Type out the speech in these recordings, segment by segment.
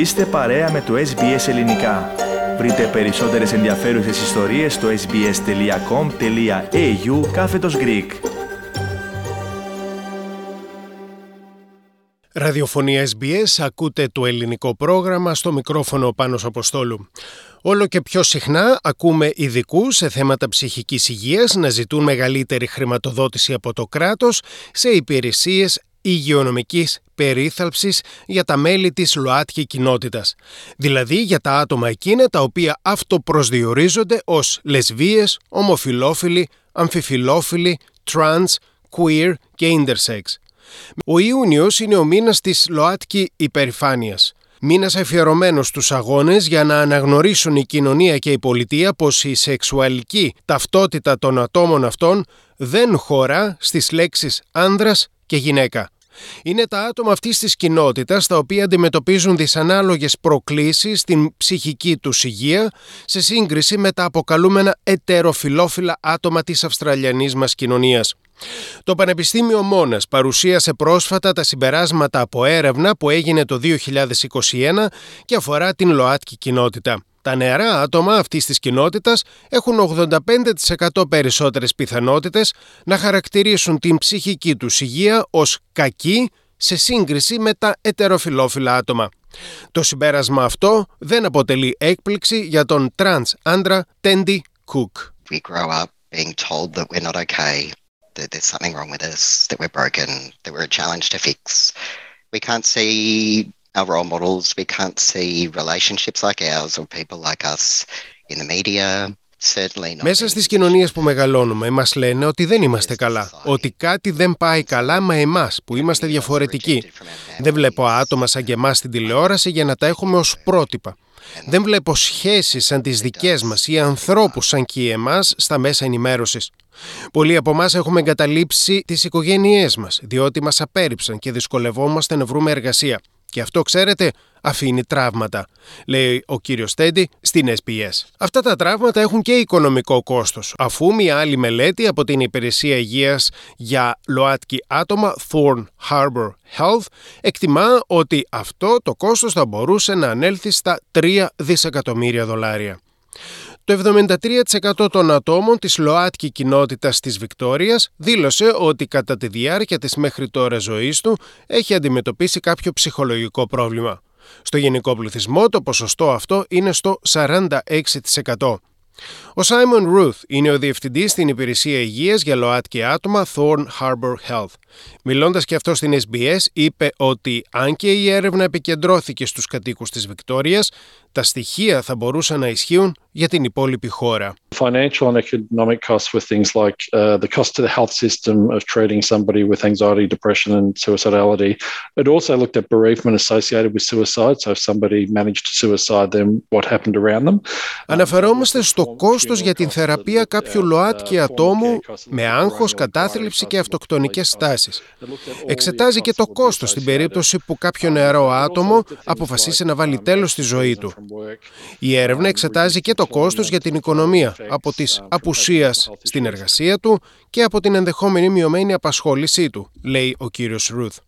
Είστε παρέα με το SBS Ελληνικά. Βρείτε περισσότερες ενδιαφέρουσες ιστορίες στο sbs.com.au κάθετος Greek. Ραδιοφωνία SBS, ακούτε το ελληνικό πρόγραμμα στο μικρόφωνο πάνω Αποστόλου. Όλο και πιο συχνά ακούμε ειδικού σε θέματα ψυχικής υγείας να ζητούν μεγαλύτερη χρηματοδότηση από το κράτος σε υπηρεσίες υγειονομικής περίθαλψης για τα μέλη της ΛΟΑΤΚΙ κοινότητας, δηλαδή για τα άτομα εκείνα τα οποία αυτοπροσδιορίζονται ως λεσβίες, ομοφυλόφιλοι, αμφιφυλόφιλοι, τρανς, queer και intersex. Ο Ιούνιος είναι ο μήνας της ΛΟΑΤΚΙ υπερηφάνειας. Μήνας αφιερωμένος στους αγώνες για να αναγνωρίσουν η κοινωνία και η πολιτεία πως η σεξουαλική ταυτότητα των ατόμων αυτών δεν χωρά στις λέξεις άνδρας και γυναίκα. Είναι τα άτομα αυτής της κοινότητας τα οποία αντιμετωπίζουν δυσανάλογες προκλήσεις στην ψυχική τους υγεία σε σύγκριση με τα αποκαλούμενα ετεροφιλόφιλα άτομα της Αυστραλιανής μας κοινωνίας. Το Πανεπιστήμιο Μόνας παρουσίασε πρόσφατα τα συμπεράσματα από έρευνα που έγινε το 2021 και αφορά την ΛΟΑΤΚΙ κοινότητα. Τα νεαρά άτομα αυτής της κοινότητας έχουν 85% περισσότερες πιθανότητες να χαρακτηρίσουν την ψυχική τους υγεία ως κακή σε σύγκριση με τα ετεροφυλόφιλα άτομα. Το συμπέρασμα αυτό δεν αποτελεί έκπληξη για τον τρανς άντρα Τέντι Κουκ. We grow up being told that we're not okay, that there's something wrong with us, that we're broken, that we're a challenge to fix. We can't see our role models. We can't see relationships like ours or people like us in the media. Μέσα στις κοινωνίες που μεγαλώνουμε μας λένε ότι δεν είμαστε καλά, ότι κάτι δεν πάει καλά με εμάς που είμαστε διαφορετικοί. Δεν βλέπω άτομα σαν και εμάς στην τηλεόραση για να τα έχουμε ως πρότυπα. Δεν βλέπω σχέσεις σαν τις δικές μας ή ανθρώπους σαν και εμάς στα μέσα ενημέρωσης. Πολλοί από εμάς έχουμε εγκαταλείψει τις οικογένειές μας, διότι μας απέρριψαν και δυσκολευόμαστε να βρούμε εργασία. Και αυτό, ξέρετε, αφήνει τραύματα, λέει ο κύριος Τέντι στην SPS. Αυτά τα τραύματα έχουν και οικονομικό κόστος, αφού μια άλλη μελέτη από την Υπηρεσία Υγείας για ΛΟΑΤΚΙ άτομα, Thorn Harbor Health, εκτιμά ότι αυτό το κόστος θα μπορούσε να ανέλθει στα 3 δισεκατομμύρια δολάρια. Το 73% των ατόμων της ΛΟΑΤΚΙ κοινότητας της Βικτόριας δήλωσε ότι κατά τη διάρκεια της μέχρι τώρα ζωής του έχει αντιμετωπίσει κάποιο ψυχολογικό πρόβλημα. Στο γενικό πληθυσμό το ποσοστό αυτό είναι στο 46%. Ο Σάιμον Ρουθ είναι ο διευθυντής στην υπηρεσία υγείας για ΛΟΑΤΚΙ άτομα Thorn Harbor Health. Μιλώντας και αυτό στην SBS, είπε ότι αν και η έρευνα επικεντρώθηκε στους κατοίκους της Βικτόριας, τα στοιχεία θα μπορούσαν να ισχύουν για την υπόλοιπη χώρα. Financial and economic costs were things like uh, the cost to the health system of treating somebody with anxiety, depression and suicidality. It also looked at bereavement associated with suicide. So if somebody managed to suicide, then what happened around them. Αναφερόμαστε στο κόστος για την θεραπεία κάποιου ΛΟΑΤΚΙ ατόμου με άγχος, κατάθλιψη και αυτοκτονικές στάσεις. Εξετάζει και το κόστος στην περίπτωση που κάποιο νεαρό άτομο αποφασίσει να βάλει τέλος στη ζωή του. Η έρευνα εξετάζει και το κόστος για την οικονομία από της απουσίας στην εργασία του και από την ενδεχόμενη μειωμένη απασχόλησή του, λέει ο κύριος Ρουθ.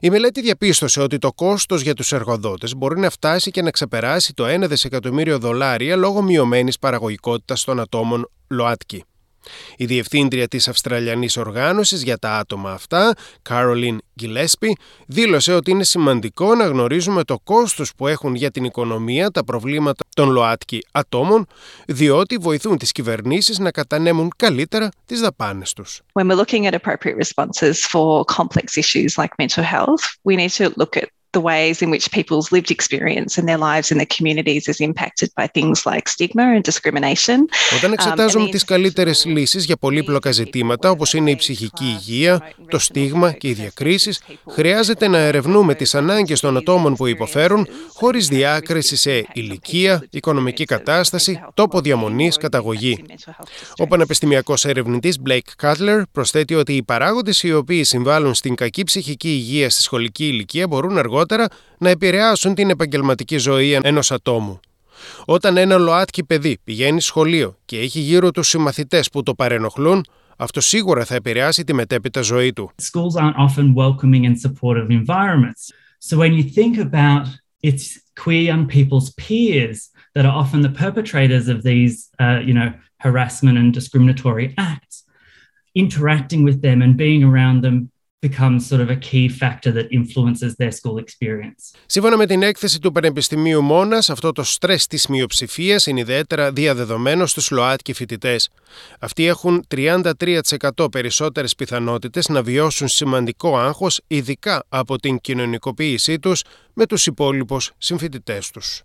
Η μελέτη διαπίστωσε ότι το κόστος για τους εργοδότες μπορεί να φτάσει και να ξεπεράσει το 1 δισεκατομμύριο δολάρια λόγω μειωμένης παραγωγικότητας των ατόμων ΛΟΑΤΚΙ. Η διευθύντρια της Αυστραλιανής Οργάνωσης για τα άτομα αυτά, Κάρολιν Γκιλέσπι, δήλωσε ότι είναι σημαντικό να γνωρίζουμε το κόστος που έχουν για την οικονομία τα προβλήματα των ΛΟΑΤΚΙ ατόμων, διότι βοηθούν τις κυβερνήσεις να κατανέμουν καλύτερα τις δαπάνες τους. When we're looking at appropriate responses for complex issues like mental health, we need to look at the ways in which people's lived experience and their lives in their communities is impacted by things like stigma and discrimination. Όταν εξετάζουμε τις καλύτερες λύσεις για πολύπλοκα ζητήματα όπως είναι η ψυχική υγεία, το στίγμα και οι διακρίσεις, χρειάζεται να ερευνούμε τις ανάγκες των ατόμων που υποφέρουν χωρίς διάκριση σε ηλικία, οικονομική κατάσταση, τόπο διαμονής, καταγωγή. Ο πανεπιστημιακός ερευνητής Blake Cutler προσθέτει ότι οι παράγοντες οι οποίοι συμβάλλουν στην κακή ψυχική υγεία στη σχολική ηλικία μπορούν αργότερα να επηρεάσουν την επαγγελματική ζωή ενός ατόμου. Όταν ένα ΛΟΑΤΚΙ παιδί πηγαίνει σχολείο και έχει γύρω του συμμαθητές που το παρενοχλούν, αυτό σίγουρα θα επηρεάσει τη μετέπειτα ζωή του. Schools aren't often welcoming and supportive environments. So when you think about its queer young people's peers that are often the perpetrators of these, uh, you know, harassment and discriminatory acts, interacting with them and being around them becomes sort of a key factor that influences their school experience. Σύμφωνα με την έκθεση του Πανεπιστημίου Μόνας, αυτό το στρες της μειοψηφίας είναι ιδιαίτερα διαδεδομένο στους ΛΟΑΤΚΙ φοιτητές. Αυτοί έχουν 33% περισσότερες πιθανότητες να βιώσουν σημαντικό άγχος, ειδικά από την κοινωνικοποίησή τους με τους υπόλοιπους συμφοιτητές τους.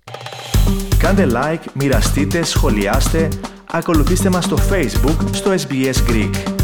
Κάντε like, μοιραστείτε, σχολιάστε, ακολουθήστε μας στο Facebook στο SBS Greek.